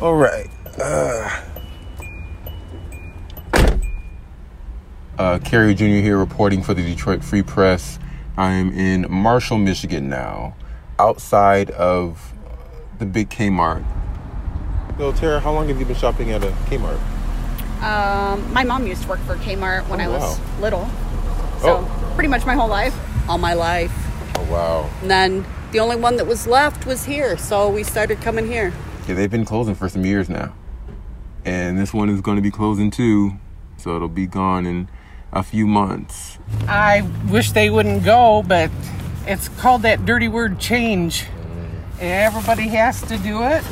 All right. Uh, uh, Kerry Jr. here reporting for the Detroit Free Press. I am in Marshall, Michigan now, outside of the big Kmart. So, Tara, how long have you been shopping at a Kmart? Um, my mom used to work for Kmart when Oh, I was wow. little. So Oh. pretty much my whole life. All my life. Oh, wow. And then the only one that was left was here. So we started coming here. Yeah, they've been closing for some years now. And this one is going to be closing too. So it'll be gone in a few months. I wish they wouldn't go, but it's called that dirty word change. Everybody has to do it.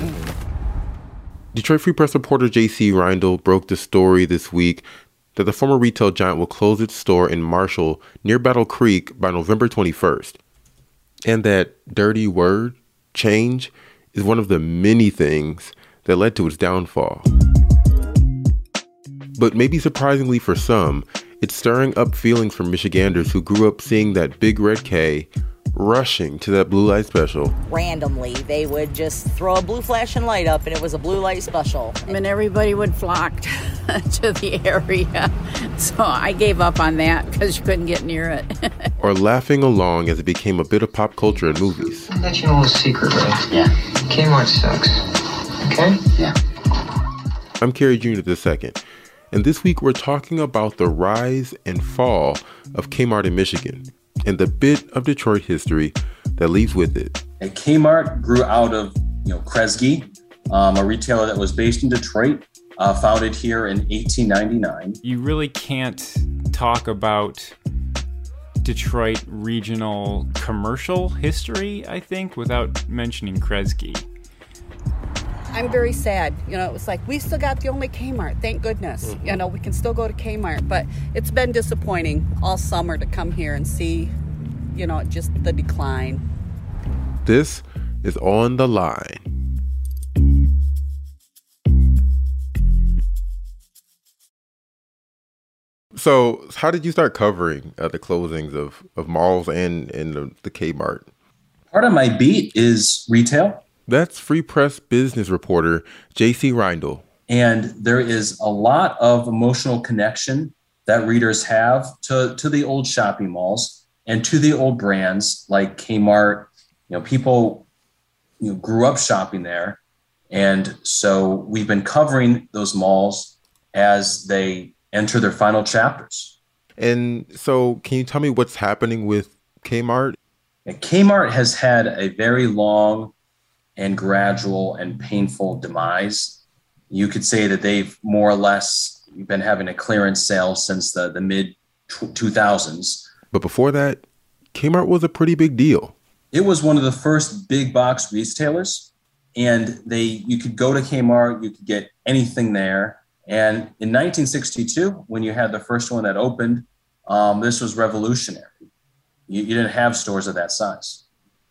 Detroit Free Press reporter J.C. Reindl broke the story this week that the former retail giant will close its store in Marshall near Battle Creek by November 21st. And that dirty word, change, is one of the many things that led to its downfall. But maybe surprisingly for some, it's stirring up feelings for Michiganders who grew up seeing that big red K rushing to that blue light special randomly they would just throw a blue flashing light up and it was a blue light special and everybody would flock to the area. So I gave up on that because you couldn't get near it. or laughing along as it became a bit of pop culture in movies. I'll let you know a secret, Ray. Yeah. Kmart sucks. Okay? Yeah. I'm Kerry Jr. the second, and this week we're talking about the rise and fall of Kmart in Michigan and the bit of Detroit history that leaves with it. And Kmart grew out of you know Kresge, um, a retailer that was based in Detroit, uh, founded here in 1899. You really can't talk about Detroit regional commercial history, I think, without mentioning Kresge. I'm very sad. You know, it was like we still got the only Kmart. Thank goodness. Mm-hmm. You know, we can still go to Kmart, but it's been disappointing all summer to come here and see, you know, just the decline. This is on the line. So, how did you start covering uh, the closings of, of malls and, and the, the Kmart? Part of my beat is retail. That's Free Press business reporter J.C. Reindl. And there is a lot of emotional connection that readers have to, to the old shopping malls and to the old brands like Kmart. You know, people you know, grew up shopping there. And so we've been covering those malls as they enter their final chapters. And so, can you tell me what's happening with Kmart? And Kmart has had a very long and gradual and painful demise. You could say that they've more or less been having a clearance sale since the, the mid 2000s. But before that, Kmart was a pretty big deal. It was one of the first big box retailers, and they you could go to Kmart, you could get anything there. And in 1962, when you had the first one that opened, um, this was revolutionary. You, you didn't have stores of that size.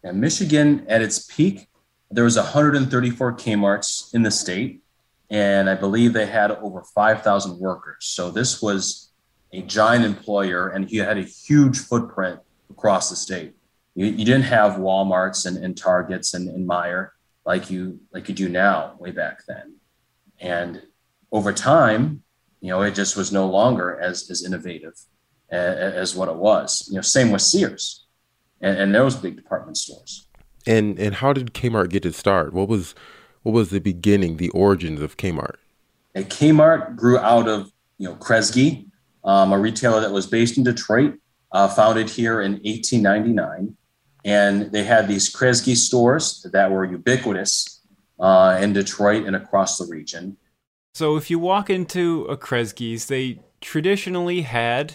And Michigan, at its peak, there was 134 Kmart's in the state, and I believe they had over 5,000 workers. So this was a giant employer, and he had a huge footprint across the state. You, you didn't have WalMarts and, and Targets and, and Meijer like you like you do now, way back then. And over time, you know, it just was no longer as as innovative as, as what it was. You know, same with Sears, and, and those big department stores. And and how did Kmart get its start? What was what was the beginning, the origins of Kmart? And Kmart grew out of you know Kresge, um, a retailer that was based in Detroit, uh, founded here in 1899, and they had these Kresge stores that were ubiquitous uh, in Detroit and across the region. So if you walk into a Kresge's, they traditionally had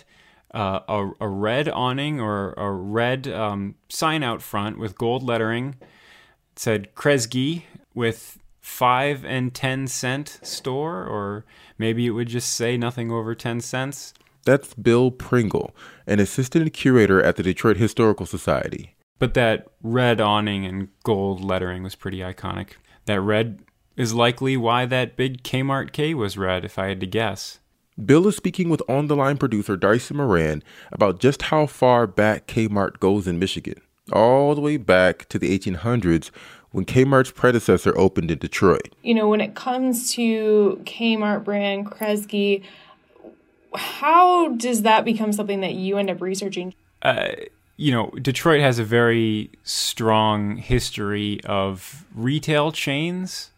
uh, a, a red awning or a red um, sign out front with gold lettering. It said Kresge with five and ten cent store, or maybe it would just say nothing over ten cents. That's Bill Pringle, an assistant curator at the Detroit Historical Society. But that red awning and gold lettering was pretty iconic. That red is likely why that big Kmart K was red, if I had to guess. Bill is speaking with on the line producer Darcy Moran about just how far back Kmart goes in Michigan. all the way back to the 1800s when Kmart's predecessor opened in Detroit. You know, when it comes to Kmart brand, Kresge, how does that become something that you end up researching? Uh, you know, Detroit has a very strong history of retail chains.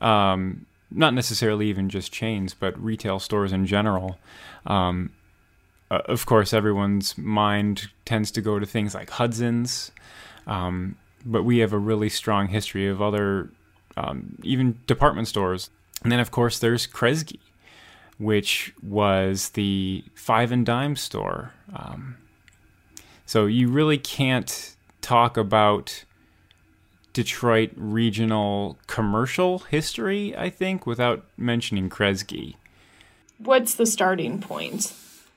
Um, not necessarily even just chains, but retail stores in general. Um, uh, of course, everyone's mind tends to go to things like Hudson's, um, but we have a really strong history of other, um, even department stores. And then, of course, there's Kresge, which was the five and dime store. Um, so you really can't talk about Detroit regional commercial history, I think, without mentioning Kresge. What's the starting point?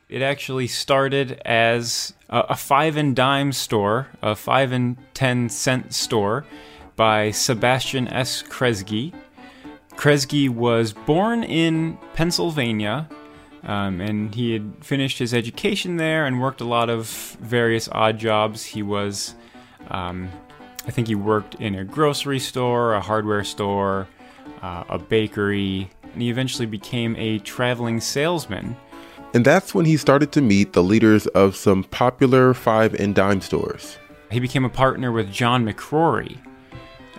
It actually started as a, five and dime store, a five and ten cent store by Sebastian S. Kresge. Kresge was born in Pennsylvania, um, and he had finished his education there and worked a lot of various odd jobs. He was um, I think he worked in a grocery store, a hardware store, uh, a bakery, and he eventually became a traveling salesman. And that's when he started to meet the leaders of some popular five and dime stores. He became a partner with John McCrory,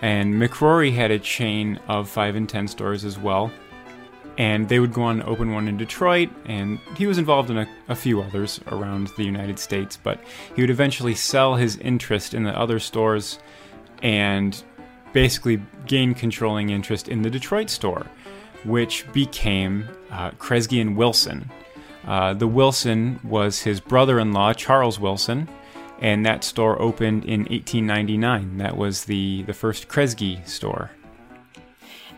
and McCrory had a chain of five and ten stores as well. And they would go on to open one in Detroit, and he was involved in a, a few others around the United States, but he would eventually sell his interest in the other stores and basically gained controlling interest in the Detroit store, which became uh, Kresge and Wilson. Uh, the Wilson was his brother in law, Charles Wilson, and that store opened in 1899. That was the, the first Kresge store.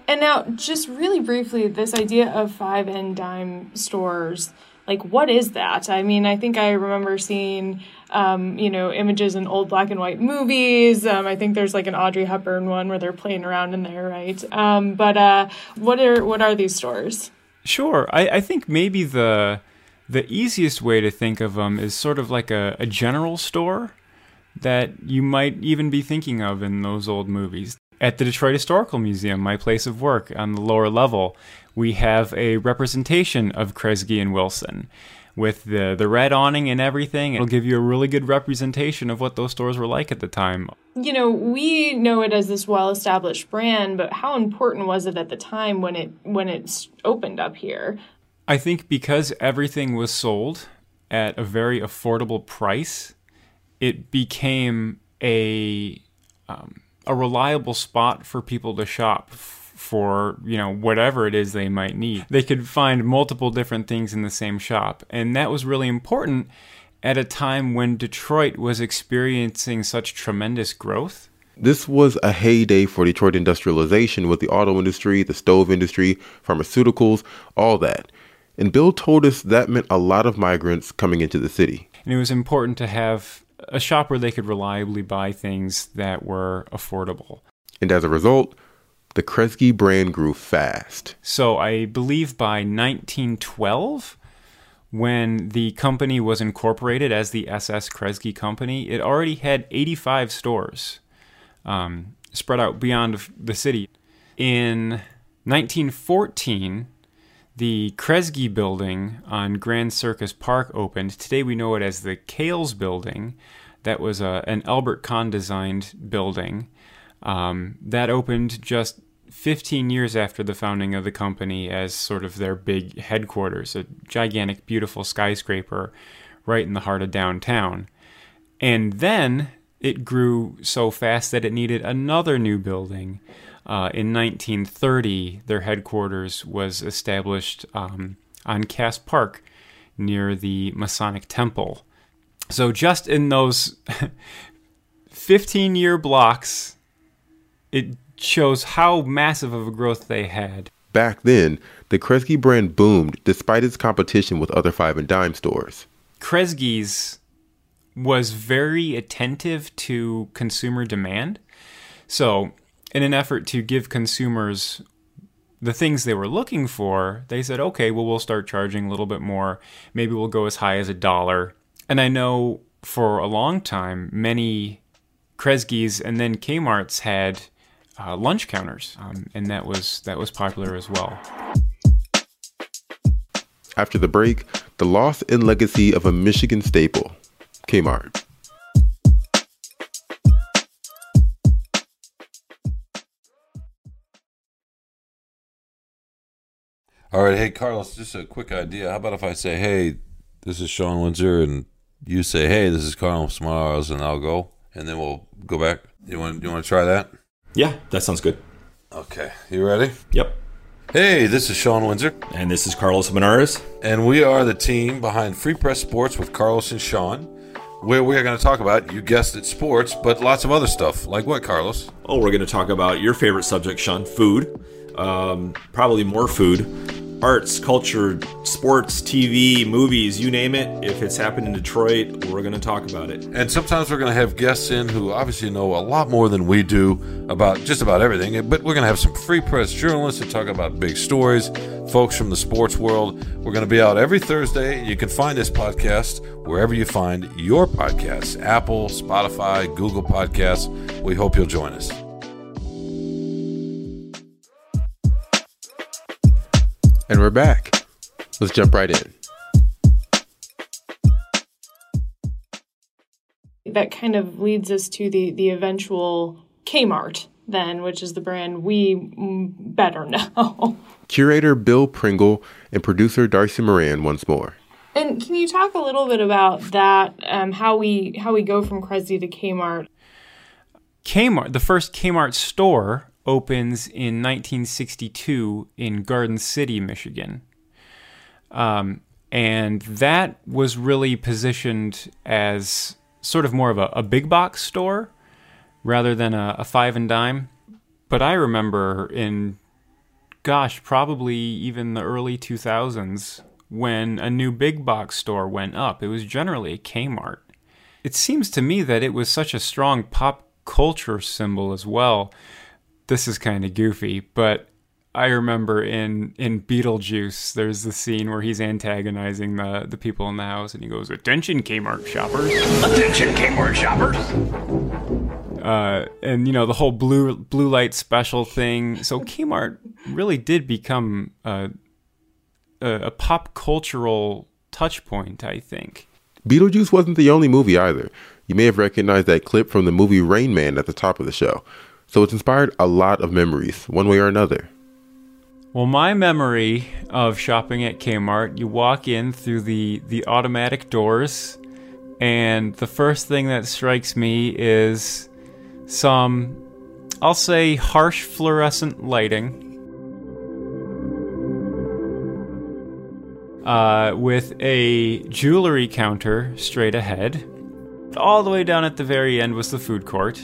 And now, just really briefly, this idea of five and dime stores like what is that? I mean i think i remember seeing um, you know images in old black and white movies. Um, i think there's like an audrey hepburn one where they're playing around in there right? Um, but uh, what are what are these stores? Sure. I, I think maybe the the easiest way to think of them is sort of like a, a general store that you might even be thinking of in those old movies at the Detroit Historical Museum, my place of work on the lower level, we have a representation of Kresge and Wilson with the the red awning and everything. It'll give you a really good representation of what those stores were like at the time. You know, we know it as this well-established brand, but how important was it at the time when it when it opened up here? I think because everything was sold at a very affordable price, it became a um, a reliable spot for people to shop for you know whatever it is they might need they could find multiple different things in the same shop and that was really important at a time when detroit was experiencing such tremendous growth this was a heyday for Detroit industrialization with the auto industry, the stove industry, pharmaceuticals, all that. And Bill told us that meant a lot of migrants coming into the city. And it was important to have a shop where they could reliably buy things that were affordable. And as a result, the Kresge brand grew fast. So I believe by 1912, when the company was incorporated as the SS Kresge Company, it already had 85 stores um, spread out beyond the city. In 1914, the Kresge building on Grand Circus Park opened. Today we know it as the Kales building. That was a, an Albert Kahn designed building. Um, that opened just 15 years after the founding of the company as sort of their big headquarters, a gigantic, beautiful skyscraper right in the heart of downtown. And then it grew so fast that it needed another new building. Uh, in 1930, their headquarters was established um, on Cass Park near the Masonic Temple. So, just in those 15 year blocks, it shows how massive of a growth they had. Back then, the Kresge brand boomed despite its competition with other five and dime stores. Kresge's was very attentive to consumer demand. So, in an effort to give consumers the things they were looking for, they said, okay, well, we'll start charging a little bit more. Maybe we'll go as high as a dollar. And I know for a long time, many Kresge's and then Kmart's had uh, lunch counters, um, and that was that was popular as well. After the break, the loss and legacy of a Michigan staple, Kmart. All right, hey Carlos, just a quick idea. How about if I say, "Hey, this is Shawn Windsor," and you say, "Hey, this is Carlos Samaras," and I'll go, and then we'll go back. You want you want to try that? Yeah, that sounds good. Okay, you ready? Yep. Hey, this is Shawn Windsor, And this is Carlos Monarrez. and we are the team behind Free Press Sports with Carlos and Shawn, where we are going to talk about, you guessed it, sports, but lots of other stuff. Like what, Carlos? Oh, we're going to talk about your favorite subject, Shawn food. Um, probably more food. Arts, culture, sports, TV, movies, you name it. If it's happened in Detroit, we're going to talk about it. And sometimes we're going to have guests in who obviously know a lot more than we do about just about everything. But we're going to have some free press journalists to talk about big stories, folks from the sports world. We're going to be out every Thursday. You can find this podcast wherever you find your podcasts Apple, Spotify, Google Podcasts. We hope you'll join us. And we're back. Let's jump right in. That kind of leads us to the the eventual Kmart then, which is the brand we better know. Curator Bill Pringle and producer Darcy Moran once more. And can you talk a little bit about that? Um, how we how we go from Kresge to Kmart? Kmart, the first Kmart store opens in 1962 in Garden City, Michigan. Um, and that was really positioned as sort of more of a, a big box store rather than a, a five and dime. But I remember in, gosh, probably even the early 2000s when a new big box store went up. It was generally a Kmart. It seems to me that it was such a strong pop culture symbol as well. This is kind of goofy, but I remember in in Beetlejuice, there's the scene where he's antagonizing the the people in the house, and he goes, "Attention, Kmart shoppers! Attention, Kmart shoppers! Uh, and you know the whole blue blue light special thing. So Kmart really did become a, a, a pop cultural touch point, I think. Beetlejuice wasn't the only movie either. You may have recognized that clip from the movie Rain Man at the top of the show. So it's inspired a lot of memories, one way or another. Well, my memory of shopping at Kmart, you walk in through the, the automatic doors, and the first thing that strikes me is some, I'll say, harsh fluorescent lighting. Uh, with a jewelry counter straight ahead. All the way down at the very end was the food court,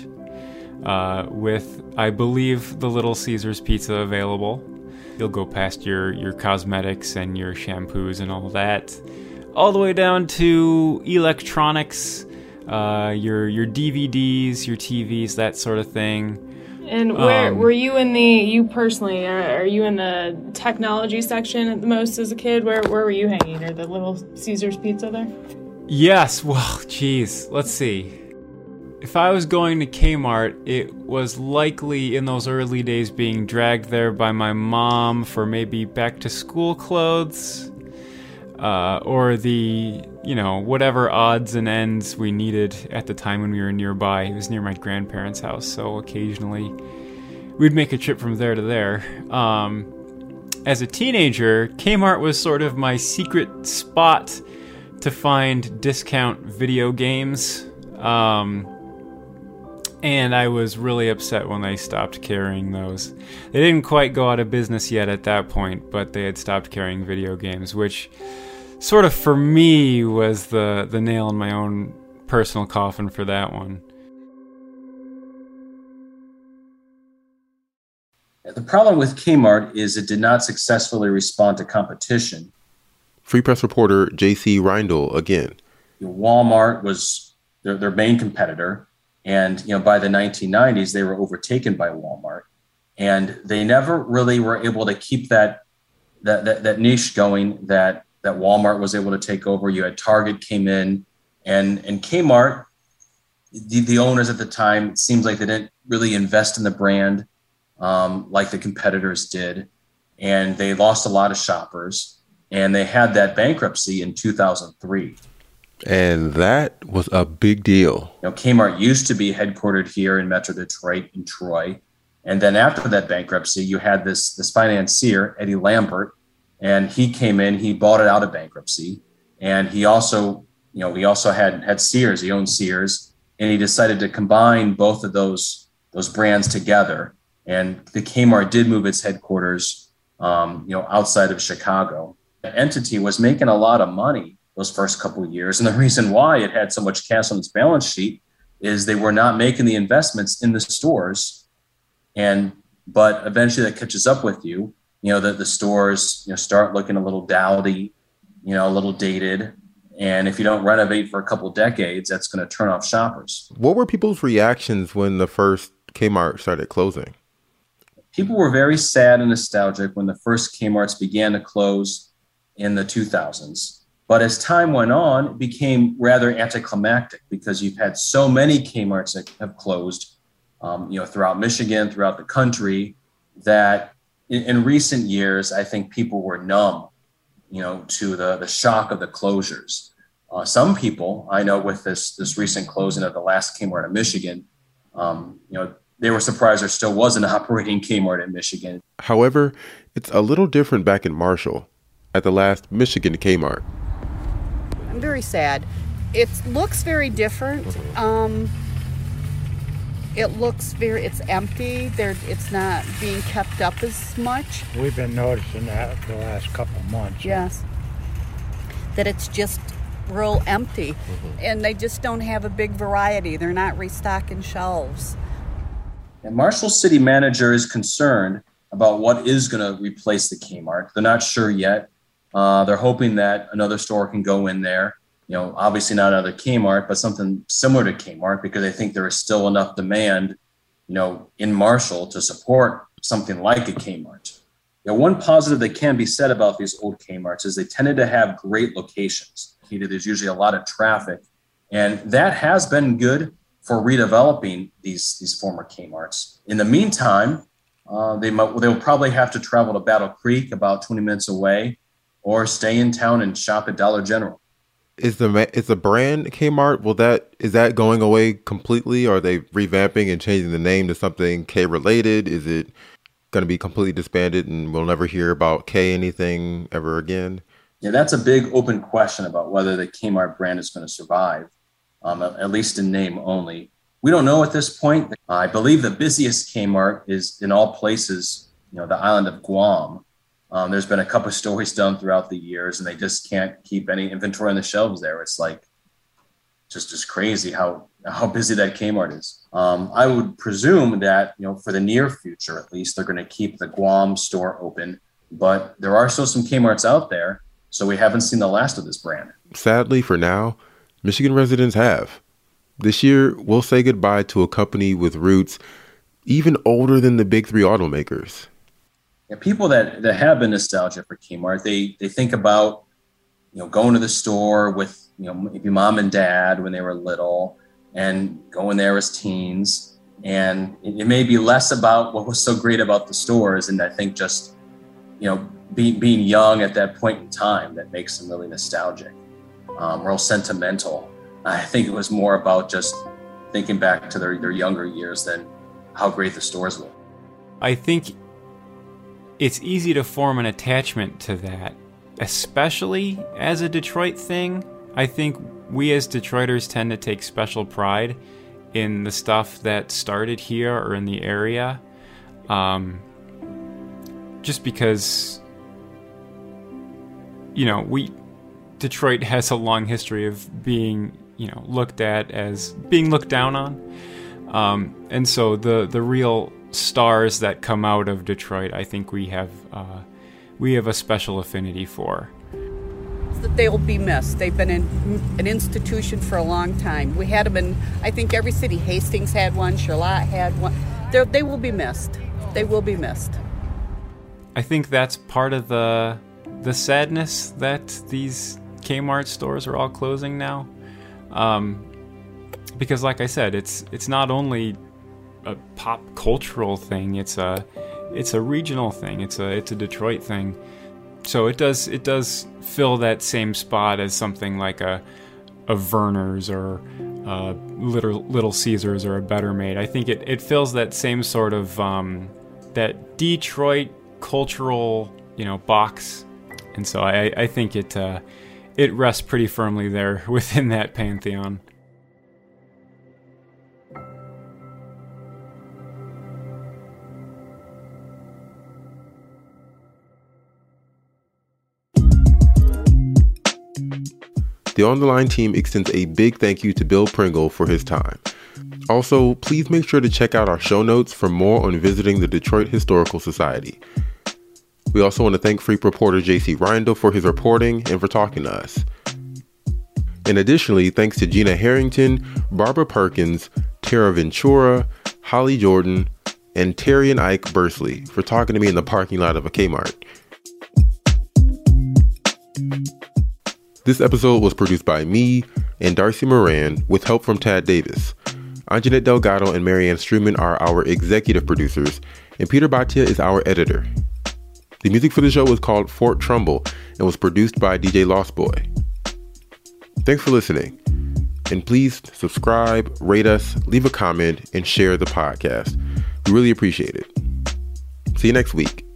uh, with, I believe, the Little Caesars pizza available. You'll go past your, your cosmetics and your shampoos and all that, all the way down to electronics, uh, your your DVDs, your TVs, that sort of thing. And where Um, were you in the you personally? Are, are you in the technology section at the most as a kid? Where where were you hanging? Or the Little Caesars pizza there? Yes, well, geez, let's see. If I was going to Kmart, it was likely in those early days being dragged there by my mom for maybe back to school clothes, uh, or the, you know, whatever odds and ends we needed at the time when we were nearby. It was near my grandparents' house, so occasionally we'd make a trip from there to there. Um, as a teenager, Kmart was sort of my secret spot to find discount video games. Um, and I was really upset when they stopped carrying those. They didn't quite go out of business yet at that point, but they had stopped carrying video games, which sort of for me was the, the nail in my own personal coffin for that one. The problem with Kmart is it did not successfully respond to competition. Free Press reporter J.C. Reindl again. Walmart was their, their main competitor. And you know, by the 1990s, they were overtaken by Walmart. And they never really were able to keep that, that, that, that niche going that, that Walmart was able to take over. You had Target came in and, and Kmart the, the owners at the time it seems like they didn't really invest in the brand um, like the competitors did, and they lost a lot of shoppers. And they had that bankruptcy in 2003. And that was a big deal. You know, Kmart used to be headquartered here in Metro Detroit in Troy. And then after that bankruptcy, you had this this financier, Eddie Lambert, and he came in, he bought it out of bankruptcy. And he also, you know, he also had had Sears, he owned Sears, and he decided to combine both of those those brands together. And the Kmart did move its headquarters, um, you know, outside of Chicago. The entity was making a lot of money those first couple of years. And the reason why it had so much cash on its balance sheet is they were not making the investments in the stores. And but eventually that catches up with you. You know, that the stores, you know, start looking a little dowdy, you know, a little dated. And if you don't renovate for a couple decades, that's going to turn off shoppers. What were people's reactions when the first Kmart started closing? People were very sad and nostalgic when the first Kmarts began to close in the 2000s. But as time went on, it became rather anticlimactic because you've had so many Kmarts that have closed, um, you know, throughout Michigan, throughout the country, that in, in, recent years, I think people were numb, you know, to the the shock of the closures. Uh, some people I know with this this recent closing of the last Kmart in Michigan, um, you know, they were surprised there still was an operating Kmart in Michigan. However, it's a little different back in Marshall at the last Michigan Kmart. I'm very sad. It looks very different. Um, it looks very it's empty. There it's not being kept up as much. We've been noticing that the last couple months. Yes. That it's just real empty. Mm-hmm. and they just don't have a big variety. They're not restocking shelves. And marshall city manager is concerned about what is going to replace the kmart. They're not sure yet uh, they're hoping that another store can go in there. You know, obviously not another Kmart, but something similar to Kmart because I think there is still enough demand, you know, in Marshall to support something like a Kmart. You know, one positive that can be said about these old Kmarts is they tended to have great locations. There's usually a lot of traffic, and that has been good for redeveloping these these former Kmarts. In the meantime, uh, they might, they will probably have to travel to Battle Creek, about 20 minutes away, or stay in town and shop at Dollar General. Is the is the brand Kmart? Will that is that going away completely? Or are they revamping and changing the name to something K related? Is it going to be completely disbanded and we'll never hear about K anything ever again? Yeah, that's a big open question about whether the Kmart brand is going to survive, um, at least in name only. We don't know at this point. I believe the busiest Kmart is in all places, you know, the island of Guam. Um, there's been a couple of stories done throughout the years, and they just can't keep any inventory on the shelves there. It's like just just crazy how how busy that Kmart is. Um, I would presume that you know for the near future, at least, they're going to keep the Guam store open, but there are still some Kmart's out there, so we haven't seen the last of this brand. Sadly, for now, Michigan residents have. This year, we'll say goodbye to a company with roots even older than the big three automakers people that that have been nostalgic for Kmart, they they think about you know going to the store with you know maybe mom and dad when they were little, and going there as teens, and it, it may be less about what was so great about the stores, and I think just you know being being young at that point in time that makes them really nostalgic, um, real sentimental. I think it was more about just thinking back to their, their younger years than how great the stores were. I think it's easy to form an attachment to that, especially as a Detroit thing. I think we as Detroiters tend to take special pride in the stuff that started here or in the area. Um, just because, you know, we Detroit has a long history of being, you know, looked at as being looked down on, um, and so the the real stars that come out of Detroit, I think we have uh, we have a special affinity for. That they will be missed. They've been in, an institution for a long time. We had them in, I think every city. Hastings had one. Charlotte had one. They're, they will be missed. They will be missed. I think that's part of the the sadness that these Kmart stores are all closing now. Um, because, like I said, it's it's not only a pop cultural thing; it's a it's a regional thing. It's a it's a Detroit thing. So it does it does fill that same spot as something like a a Vernors or uh, Little Little Caesars or a Better Made. I think it, it fills that same sort of um, that Detroit cultural you know box, and so I, I think it uh, it rests pretty firmly there within that pantheon. The On the Line team extends a big thank you to Bill Pringle for his time. Also, please make sure to check out our show notes for more on visiting the Detroit Historical Society. We also want to thank Freep reporter JC Reindl for his reporting and for talking to us. And additionally, thanks to Gina Harrington, Barbara Perkins, Tara Ventura, Holly Jordan, and Terry and Ike Bursley for talking to me in the parking lot of a Kmart. This episode was produced by me and Darcy Moran with help from Tad Davis. Anjanette Delgado and Marianne Struman are our executive producers, and Peter Bhatia is our editor. The music for the show was called Fort Trumbull and was produced by DJ Lost Boy. Thanks for listening. And please subscribe, rate us, leave a comment, and share the podcast. We really appreciate it. See you next week.